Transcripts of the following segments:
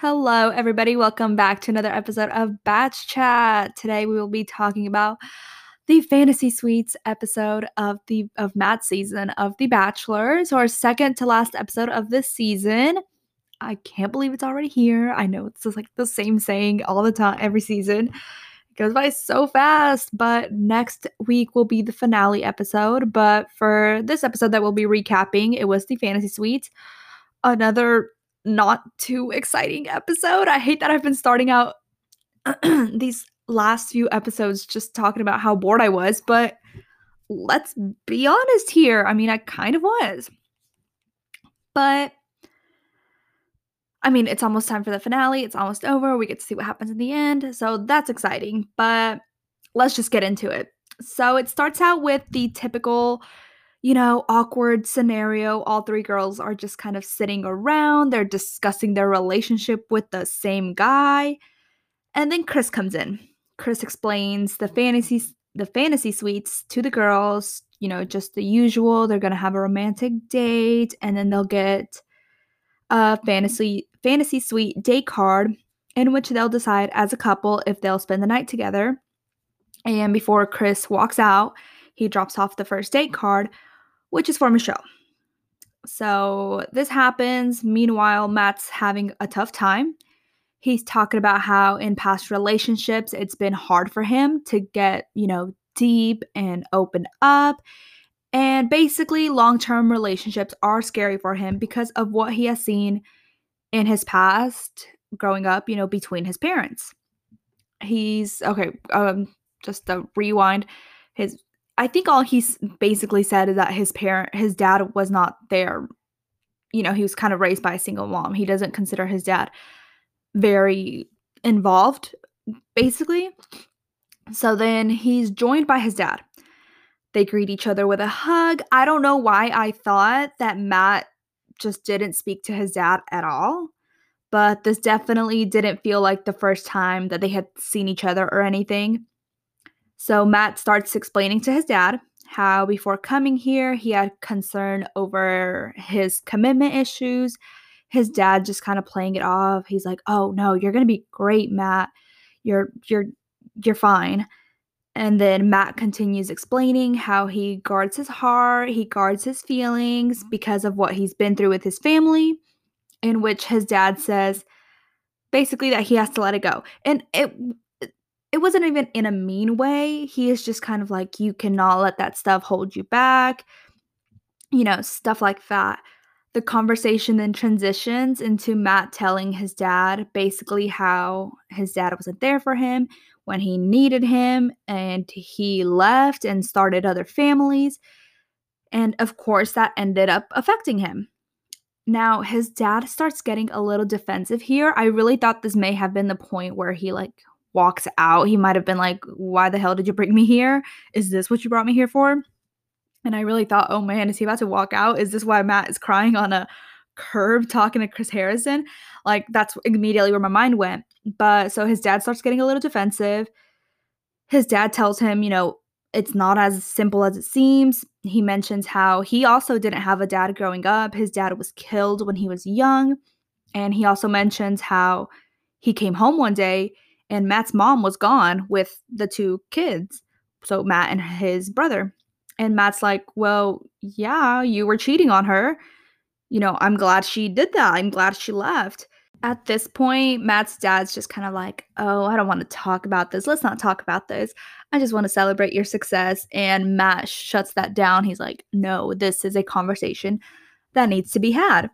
Hello, everybody. Welcome back to another episode of Batch Chat. Today we will be talking about the fantasy suites episode of the of Matt's season of The Bachelor. So our second to last episode of this season. I can't believe it's already here. I know it's just like the same saying all the time, every season. It goes by so fast. But next week will be the finale episode. But for this episode that we'll be recapping, it was the fantasy suites. Another not too exciting episode. I hate that I've been starting out these last few episodes just talking about how bored I was, but let's be honest here. I mean, I kind of was. But I mean, it's almost time for the finale. It's almost over. We get to see what happens in the end. So that's exciting. But let's just get into it. So it starts out with the typical you know, awkward scenario. All three girls are just kind of sitting around, they're discussing their relationship with the same guy. And then Chris comes in. Chris explains the fantasy the fantasy suites to the girls, you know, just the usual. They're going to have a romantic date and then they'll get a fantasy fantasy suite date card in which they'll decide as a couple if they'll spend the night together. And before Chris walks out, he drops off the first date card which is for Michelle. So this happens. Meanwhile, Matt's having a tough time. He's talking about how in past relationships it's been hard for him to get, you know, deep and open up. And basically, long term relationships are scary for him because of what he has seen in his past growing up, you know, between his parents. He's okay, um, just a rewind. His I think all he's basically said is that his parent, his dad was not there. You know, he was kind of raised by a single mom. He doesn't consider his dad very involved, basically. So then he's joined by his dad. They greet each other with a hug. I don't know why I thought that Matt just didn't speak to his dad at all, but this definitely didn't feel like the first time that they had seen each other or anything. So Matt starts explaining to his dad how before coming here, he had concern over his commitment issues. His dad just kind of playing it off. He's like, "Oh no, you're going to be great, Matt. You're you're you're fine." And then Matt continues explaining how he guards his heart, he guards his feelings mm-hmm. because of what he's been through with his family, in which his dad says basically that he has to let it go. And it it wasn't even in a mean way. He is just kind of like, you cannot let that stuff hold you back, you know, stuff like that. The conversation then transitions into Matt telling his dad basically how his dad wasn't there for him when he needed him and he left and started other families. And of course, that ended up affecting him. Now, his dad starts getting a little defensive here. I really thought this may have been the point where he like walks out, he might have been like, Why the hell did you bring me here? Is this what you brought me here for? And I really thought, Oh man, is he about to walk out? Is this why Matt is crying on a curb talking to Chris Harrison? Like, that's immediately where my mind went. But so his dad starts getting a little defensive. His dad tells him, you know, it's not as simple as it seems. He mentions how he also didn't have a dad growing up. His dad was killed when he was young. And he also mentions how he came home one day and Matt's mom was gone with the two kids. So Matt and his brother. And Matt's like, "Well, yeah, you were cheating on her. You know, I'm glad she did that. I'm glad she left." At this point, Matt's dad's just kind of like, "Oh, I don't want to talk about this. Let's not talk about this. I just want to celebrate your success." And Matt shuts that down. He's like, "No, this is a conversation that needs to be had."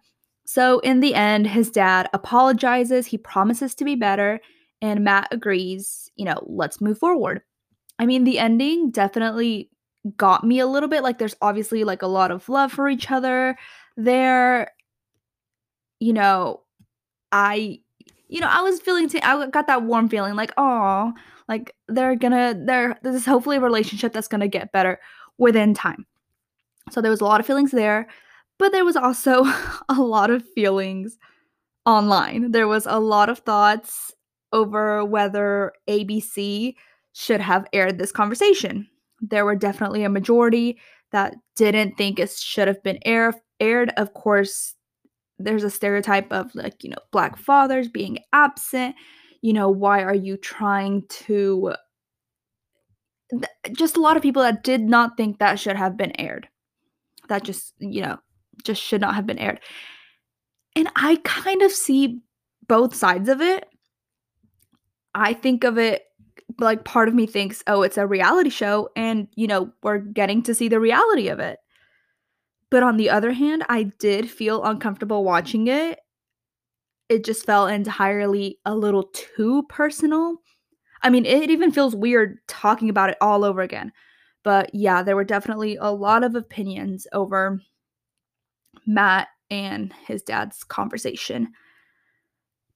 So, in the end, his dad apologizes. He promises to be better and Matt agrees, you know, let's move forward. I mean, the ending definitely got me a little bit. Like, there's obviously like a lot of love for each other there. You know, I, you know, I was feeling, t- I got that warm feeling like, oh, like they're gonna, they're, this is hopefully a relationship that's gonna get better within time. So there was a lot of feelings there, but there was also a lot of feelings online. There was a lot of thoughts over whether ABC should have aired this conversation. There were definitely a majority that didn't think it should have been air- aired. Of course, there's a stereotype of like, you know, black fathers being absent. You know, why are you trying to just a lot of people that did not think that should have been aired. That just, you know, just should not have been aired. And I kind of see both sides of it. I think of it like part of me thinks, oh, it's a reality show, and you know, we're getting to see the reality of it. But on the other hand, I did feel uncomfortable watching it. It just felt entirely a little too personal. I mean, it even feels weird talking about it all over again. But yeah, there were definitely a lot of opinions over Matt and his dad's conversation.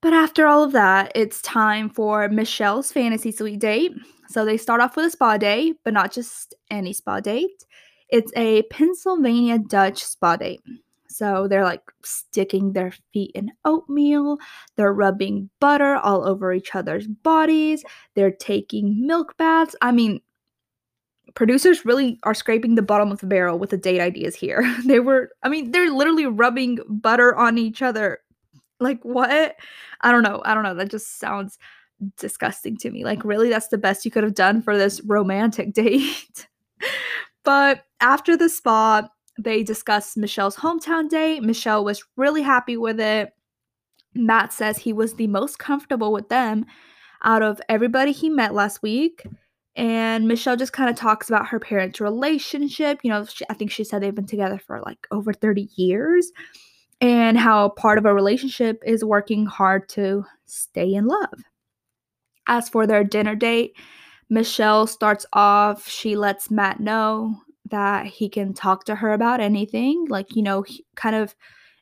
But after all of that, it's time for Michelle's fantasy suite date. So they start off with a spa day, but not just any spa date. It's a Pennsylvania Dutch spa date. So they're like sticking their feet in oatmeal, they're rubbing butter all over each other's bodies, they're taking milk baths. I mean, producers really are scraping the bottom of the barrel with the date ideas here. they were, I mean, they're literally rubbing butter on each other. Like, what? I don't know. I don't know. That just sounds disgusting to me. Like, really, that's the best you could have done for this romantic date. but after the spa, they discussed Michelle's hometown date. Michelle was really happy with it. Matt says he was the most comfortable with them out of everybody he met last week. And Michelle just kind of talks about her parents' relationship. You know, she, I think she said they've been together for like over 30 years and how part of a relationship is working hard to stay in love. As for their dinner date, Michelle starts off, she lets Matt know that he can talk to her about anything, like, you know, kind of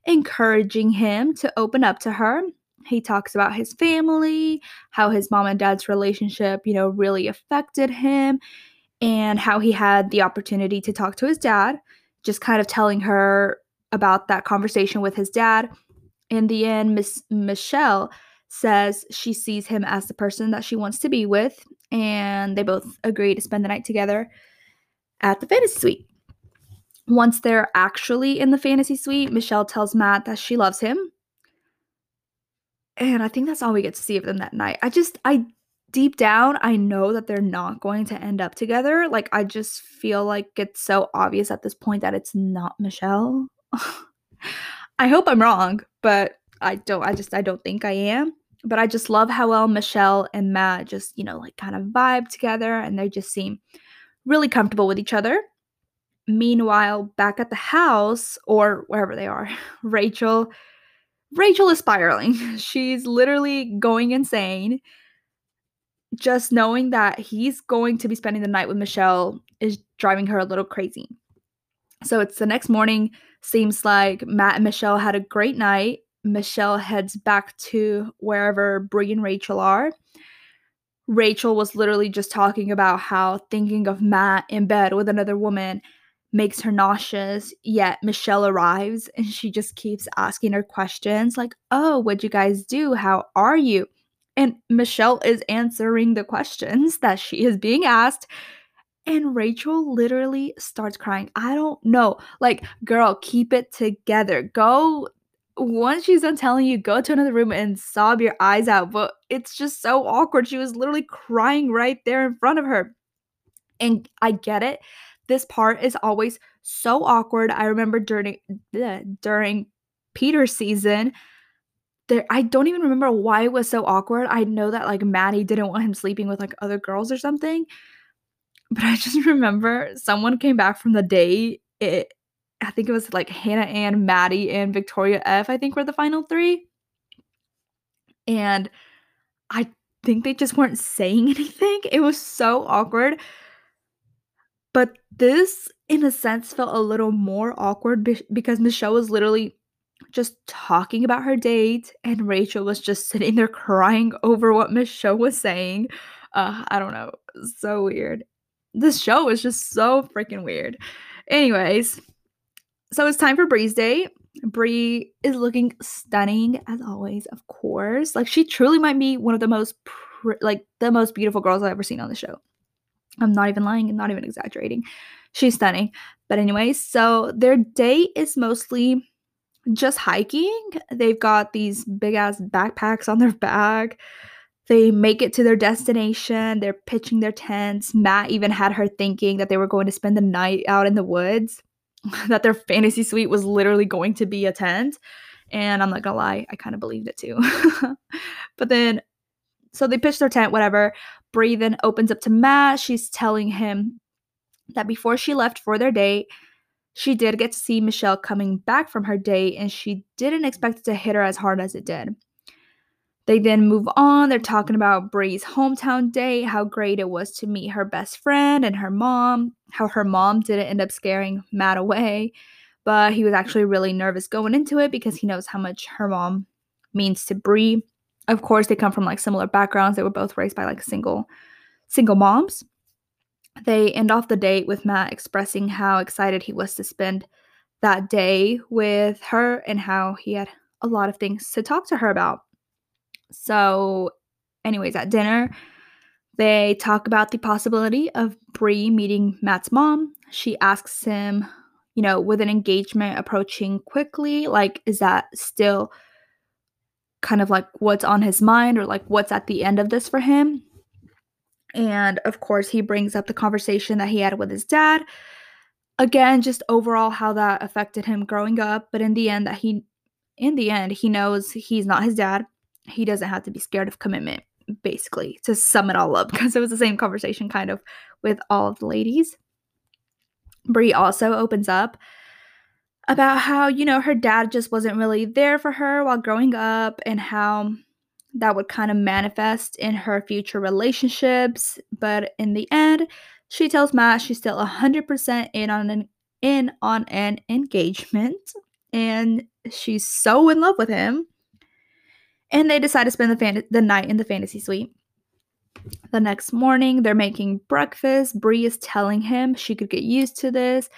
encouraging him to open up to her. He talks about his family, how his mom and dad's relationship, you know, really affected him, and how he had the opportunity to talk to his dad, just kind of telling her about that conversation with his dad. In the end, Miss Michelle says she sees him as the person that she wants to be with, and they both agree to spend the night together at the fantasy suite. Once they're actually in the fantasy suite, Michelle tells Matt that she loves him. And I think that's all we get to see of them that night. I just, I deep down, I know that they're not going to end up together. Like, I just feel like it's so obvious at this point that it's not Michelle. I hope I'm wrong, but I don't, I just, I don't think I am. But I just love how well Michelle and Matt just, you know, like kind of vibe together and they just seem really comfortable with each other. Meanwhile, back at the house or wherever they are, Rachel Rachel is spiraling. She's literally going insane. Just knowing that he's going to be spending the night with Michelle is driving her a little crazy. So it's the next morning. Seems like Matt and Michelle had a great night. Michelle heads back to wherever Bri and Rachel are. Rachel was literally just talking about how thinking of Matt in bed with another woman makes her nauseous. Yet Michelle arrives and she just keeps asking her questions like, Oh, what'd you guys do? How are you? And Michelle is answering the questions that she is being asked. And Rachel literally starts crying. I don't know. Like, girl, keep it together. Go once she's done telling you, go to another room and sob your eyes out. But it's just so awkward. She was literally crying right there in front of her. And I get it. This part is always so awkward. I remember during during Peter's season, there I don't even remember why it was so awkward. I know that like Madi didn't want him sleeping with like other girls or something. But I just remember someone came back from the date. It I think it was like Hannah Ann, Madi, and Victoria F, I think were the final three. And I think they just weren't saying anything. It was so awkward. But this, in a sense, felt a little more awkward be- because Michelle was literally just talking about her date, and Rachel was just sitting there crying over what Michelle was saying. Uh, I don't know. So weird. This show is just so freaking weird. Anyways, so it's time for Bri's date. Bri is looking stunning as always, of course. Like she truly might be one of the most pr- like the most beautiful girls I've ever seen on the show. I'm not even lying and not even exaggerating. She's stunning. But anyways, so their date is mostly just hiking. They've got these big ass backpacks on their back. They make it to their destination. They're pitching their tents. Matt even had her thinking that they were going to spend the night out in the woods, that their fantasy suite was literally going to be a tent. And I'm not gonna lie, I kind of believed it too. but then, so they pitch their tent, whatever. Bri then opens up to Matt. She's telling him that before she left for their date, she did get to see Michelle coming back from her date and she didn't expect it to hit her as hard as it did. They then move on. They're talking about Bri's hometown date, how great it was to meet her best friend and her mom, how her mom didn't end up scaring Matt away, but he was actually really nervous going into it because he knows how much her mom means to Bri. Of course, they come from like similar backgrounds. They were both raised by like single single moms. They end off the date with Matt expressing how excited he was to spend that day with her and how he had a lot of things to talk to her about. So, anyways, at dinner, they talk about the possibility of Bri meeting Matt's mom. She asks him, you know, with an engagement approaching quickly, like, is that still kind of like what's on his mind or like what's at the end of this for him? And of course, he brings up the conversation that he had with his dad. Again, just overall how that affected him growing up, but in the end that he in the end, he knows he's not his dad he doesn't have to be scared of commitment, basically, to sum it all up, because it was the same conversation kind of with all of the ladies. Bri also opens up about how, you know, her dad just wasn't really there for her while growing up and how that would kind of manifest in her future relationships. But in the end, she tells Matt she's still 100% in on an in on an engagement and she's so in love with him and they decide to spend the, fan- the night in the fantasy suite. The next morning, they're making breakfast. Bri is telling him she could get used to this.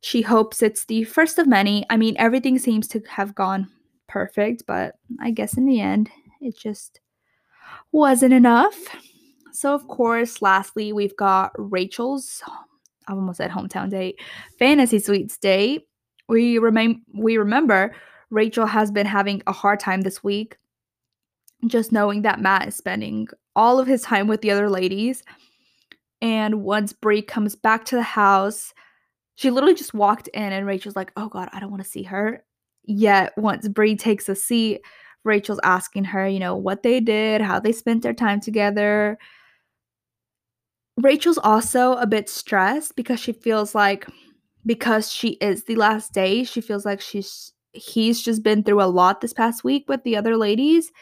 She hopes it's the first of many. I mean, everything seems to have gone perfect, but I guess in the end, it just wasn't enough. So, of course, lastly, we've got Rachel's, I almost said hometown date, fantasy suites date. We remain we remember Rachel has been having a hard time this week just knowing that Matt is spending all of his time with the other ladies. And once Bri comes back to the house, she literally just walked in and Rachel's like, oh God, I don't want to see her. Yet once Bri takes a seat, Rachel's asking her, you know, what they did, how they spent their time together. Rachel's also a bit stressed because she feels like because she is the last day, she feels like she's he's just been through a lot this past week with the other ladies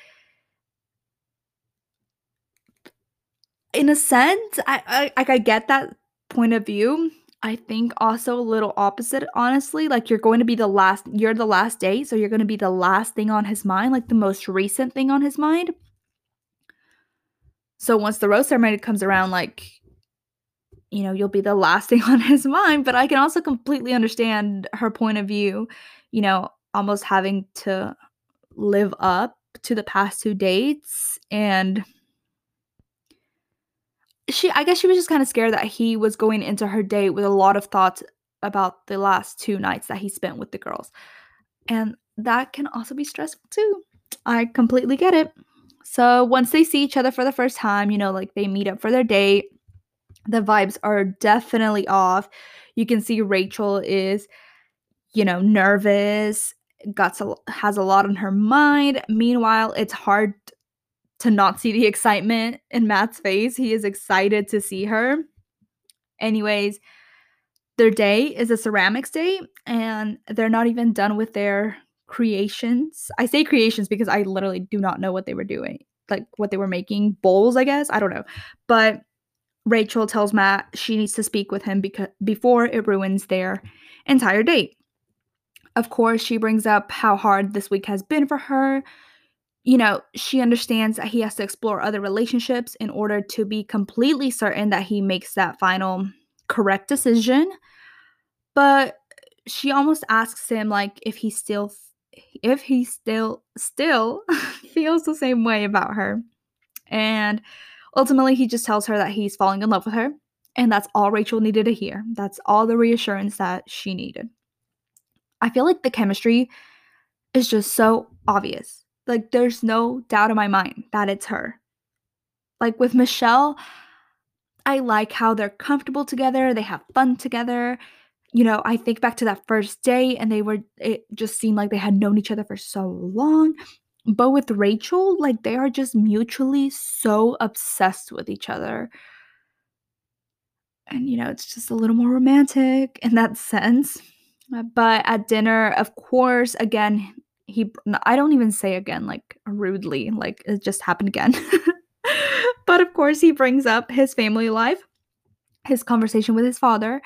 in a sense, I, I I get that point of view. I think also a little opposite, honestly. Like you're going to be the last, you're the last date, so you're going to be the last thing on his mind, like the most recent thing on his mind. So once the rose ceremony comes around, like, you know, you'll be the last thing on his mind. But I can also completely understand her point of view, you know, almost having to live up to the past two dates and she I guess she was just kind of scared that he was going into her date with a lot of thoughts about the last two nights that he spent with the girls. And that can also be stressful too. I completely get it. So once they see each other for the first time, you know, like they meet up for their date, the vibes are definitely off. You can see Rachel is, you know, nervous, got has a lot on her mind. Meanwhile, it's hard to not see the excitement in Matt's face. He is excited to see her. Anyways, their day is a ceramics day, and they're not even done with their creations. I say creations because I literally do not know what they were doing, like what they were making bowls, I guess. I don't know. But Rachel tells Matt she needs to speak with him because before it ruins their entire date. Of course, she brings up how hard this week has been for her you know, she understands that he has to explore other relationships in order to be completely certain that he makes that final correct decision. But she almost asks him like if he still if he still still feels the same way about her. And ultimately he just tells her that he's falling in love with her and that's all Rachel needed to hear. That's all the reassurance that she needed. I feel like the chemistry is just so obvious. Like, there's no doubt in my mind that it's her. Like, with Michelle, I like how they're comfortable together, they have fun together. You know, I think back to that first date and they were, it just seemed like they had known each other for so long. But with Rachel, like, they are just mutually so obsessed with each other. And, you know, it's just a little more romantic in that sense. But at dinner, of course, again, he, I don't even say again, like rudely, like it just happened again. but of course, he brings up his family life, his conversation with his father.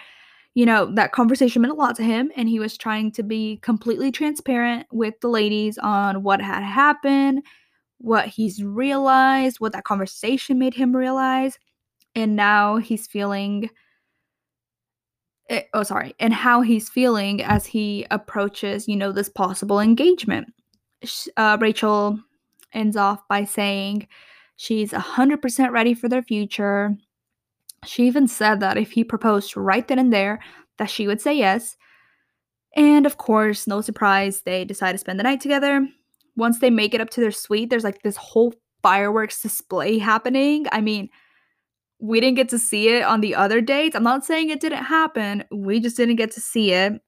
You know, that conversation meant a lot to him, and he was trying to be completely transparent with the ladies on what had happened, what he's realized, what that conversation made him realize. And now he's feeling oh sorry and how he's feeling as he approaches you know this possible engagement. Uh, rachel ends off by saying she's 100% ready for their future. She even said that if he proposed right then and there that she would say yes. And of course no surprise they decide to spend the night together. Once they make it up to their suite there's like this whole fireworks display happening. I mean we didn't get to see it on the other dates. I'm not saying it didn't happen. We just didn't get to see it.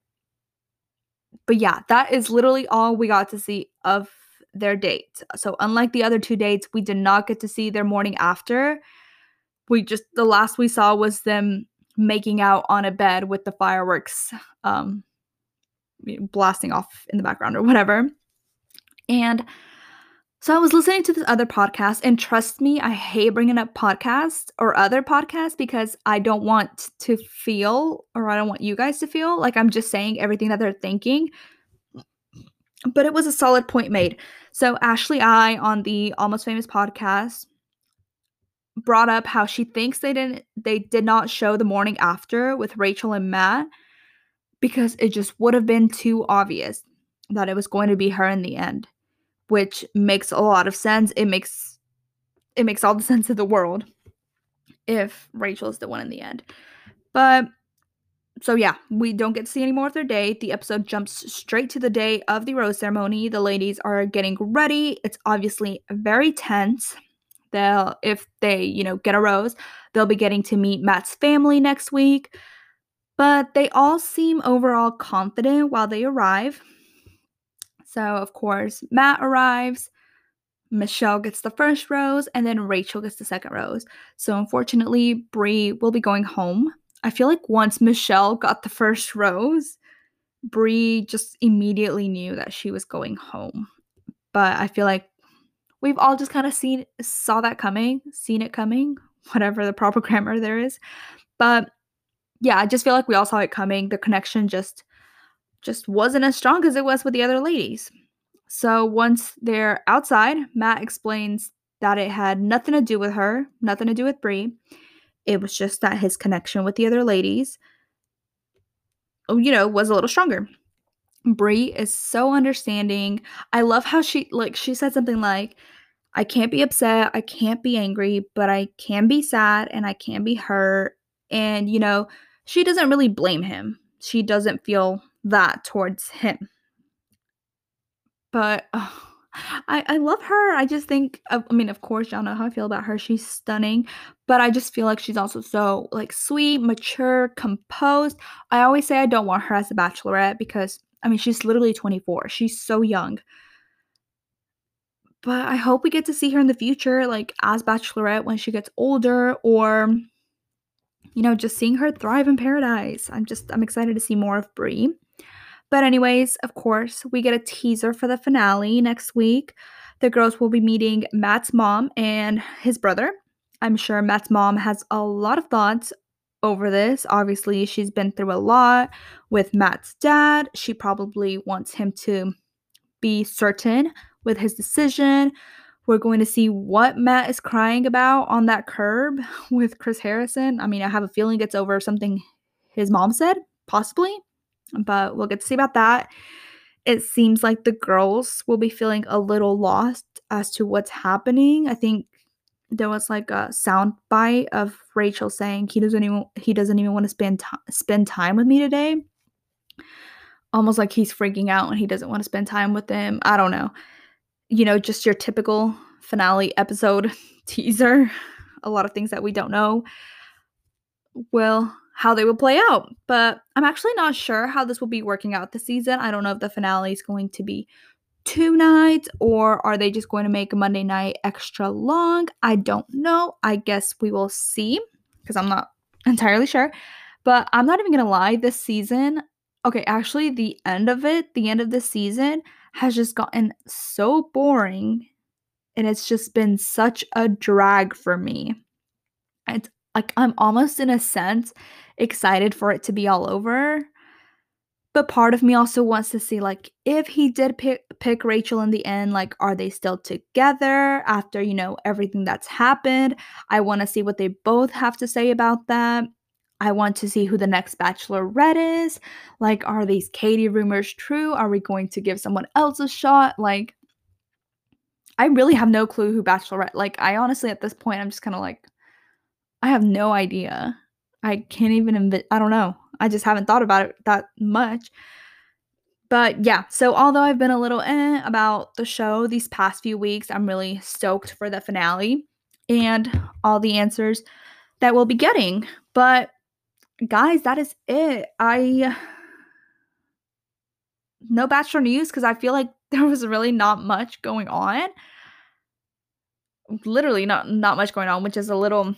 But yeah, that is literally all we got to see of their date. So unlike the other two dates, we did not get to see their morning after. We just the last we saw was them making out on a bed with the fireworks um blasting off in the background or whatever. And so I was listening to this other podcast, and trust me, I hate bringing up podcasts or other podcasts because I don't want to feel, or I don't want you guys to feel like I'm just saying everything that they're thinking. But it was a solid point made. So Ashley I on the Almost Famous podcast brought up how she thinks they didn't they did not show the morning after with Rachel and Matt because it just would have been too obvious that it was going to be her in the end which makes a lot of sense. It makes it makes all the sense of the world if Rachel is the one in the end. But so yeah, we don't get to see any more of their day. The episode jumps straight to the day of the rose ceremony. The ladies are getting ready. It's obviously very tense. They'll if they, you know, get a rose, they'll be getting to meet Matt's family next week. But they all seem overall confident while they arrive. So, of course, Matt arrives, Michelle gets the first rose, and then Rachel gets the second rose. So, unfortunately, Bri will be going home. I feel like once Michelle got the first rose, Bri just immediately knew that she was going home. But I feel like we've all just kind of seen saw that coming, seen it coming, whatever the proper grammar there is. But yeah, I just feel like we all saw it coming. The connection just just wasn't as strong as it was with the other ladies. So once they're outside, Matt explains that it had nothing to do with her, nothing to do with Bri. It was just that his connection with the other ladies, oh, you know, was a little stronger. Bri is so understanding. I love how she like she said something like, I can't be upset, I can't be angry, but I can be sad and I can be hurt. And you know, she doesn't really blame him. She doesn't feel that towards him. But oh, I I love her. I just think I mean, of course, y'all know how I feel about her. She's stunning, but I just feel like she's also so like sweet, mature, composed. I always say I don't want her as a bachelorette because I mean, she's literally 24. She's so young. But I hope we get to see her in the future like as bachelorette when she gets older or you know, just seeing her thrive in paradise. I'm just I'm excited to see more of Bri. But, anyways, of course, we get a teaser for the finale next week. The girls will be meeting Matt's mom and his brother. I'm sure Matt's mom has a lot of thoughts over this. Obviously, she's been through a lot with Matt's dad. She probably wants him to be certain with his decision. We're going to see what Matt is crying about on that curb with Chris Harrison. I mean, I have a feeling it's over something his mom said, possibly but we'll get to see about that. It seems like the girls will be feeling a little lost as to what's happening. I think there was like a sound bite of Rachel saying he doesn't even he doesn't even want to spend time spend time with me today. almost like he's freaking out and he doesn't want to spend time with them. I don't know. You know, just your typical finale episode teaser. A lot of things that we don't know will how they will play out. But I'm actually not sure how this will be working out this season. I don't know if the finale is going to be two nights or are they just going to make Monday night extra long? I don't know. I guess we will see because I'm not entirely sure. But I'm not even going to lie, this season, okay, actually, the end of it, the end of the season has just gotten so boring and it's just been such a drag for me. It's like I'm almost in a sense excited for it to be all over. But part of me also wants to see like if he did pick pick Rachel in the end, like are they still together after, you know, everything that's happened? I want to see what they both have to say about that. I want to see who the next bachelorette is. Like are these Katie rumors true? Are we going to give someone else a shot? Like I really have no clue who bachelorette. Like I honestly at this point I'm just kind of like I have no idea. I can't even envi- I don't know. I just haven't thought about it that much. But yeah, so although I've been a little eh about the show these past few weeks, I'm really stoked for the finale and all the answers that we'll be getting. But guys, that is it. I no bachelor news because I feel like there was really not much going on. Literally not not much going on, which is a little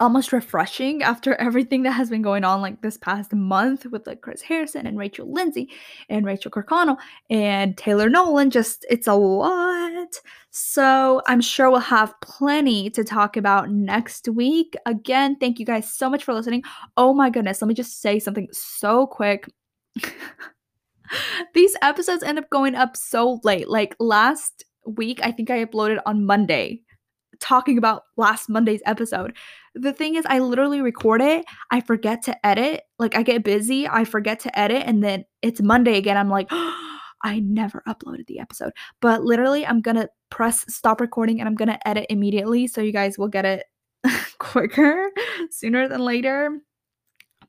almost refreshing after everything that has been going on like this past month with like Chris Harrison and Rachel Lindsay and Rachel Kirkconnell and Taylor Nolan. Just it's a lot. So I'm sure we'll have plenty to talk about next week. Again, thank you guys so much for listening. Oh my goodness, let me just say something so quick. These episodes end up going up so late. Like last week, I think I uploaded on Monday talking about last Monday's episode. The thing is, I literally record it, I forget to edit. Like, I get busy, I forget to edit, and then it's Monday again. I'm like, oh, I never uploaded the episode. But literally, I'm gonna press stop recording and I'm gonna edit immediately so you guys will get it quicker sooner than later.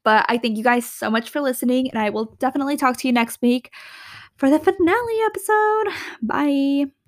But I thank you guys so much for listening, and I will definitely talk to you next week for the finale episode. Bye.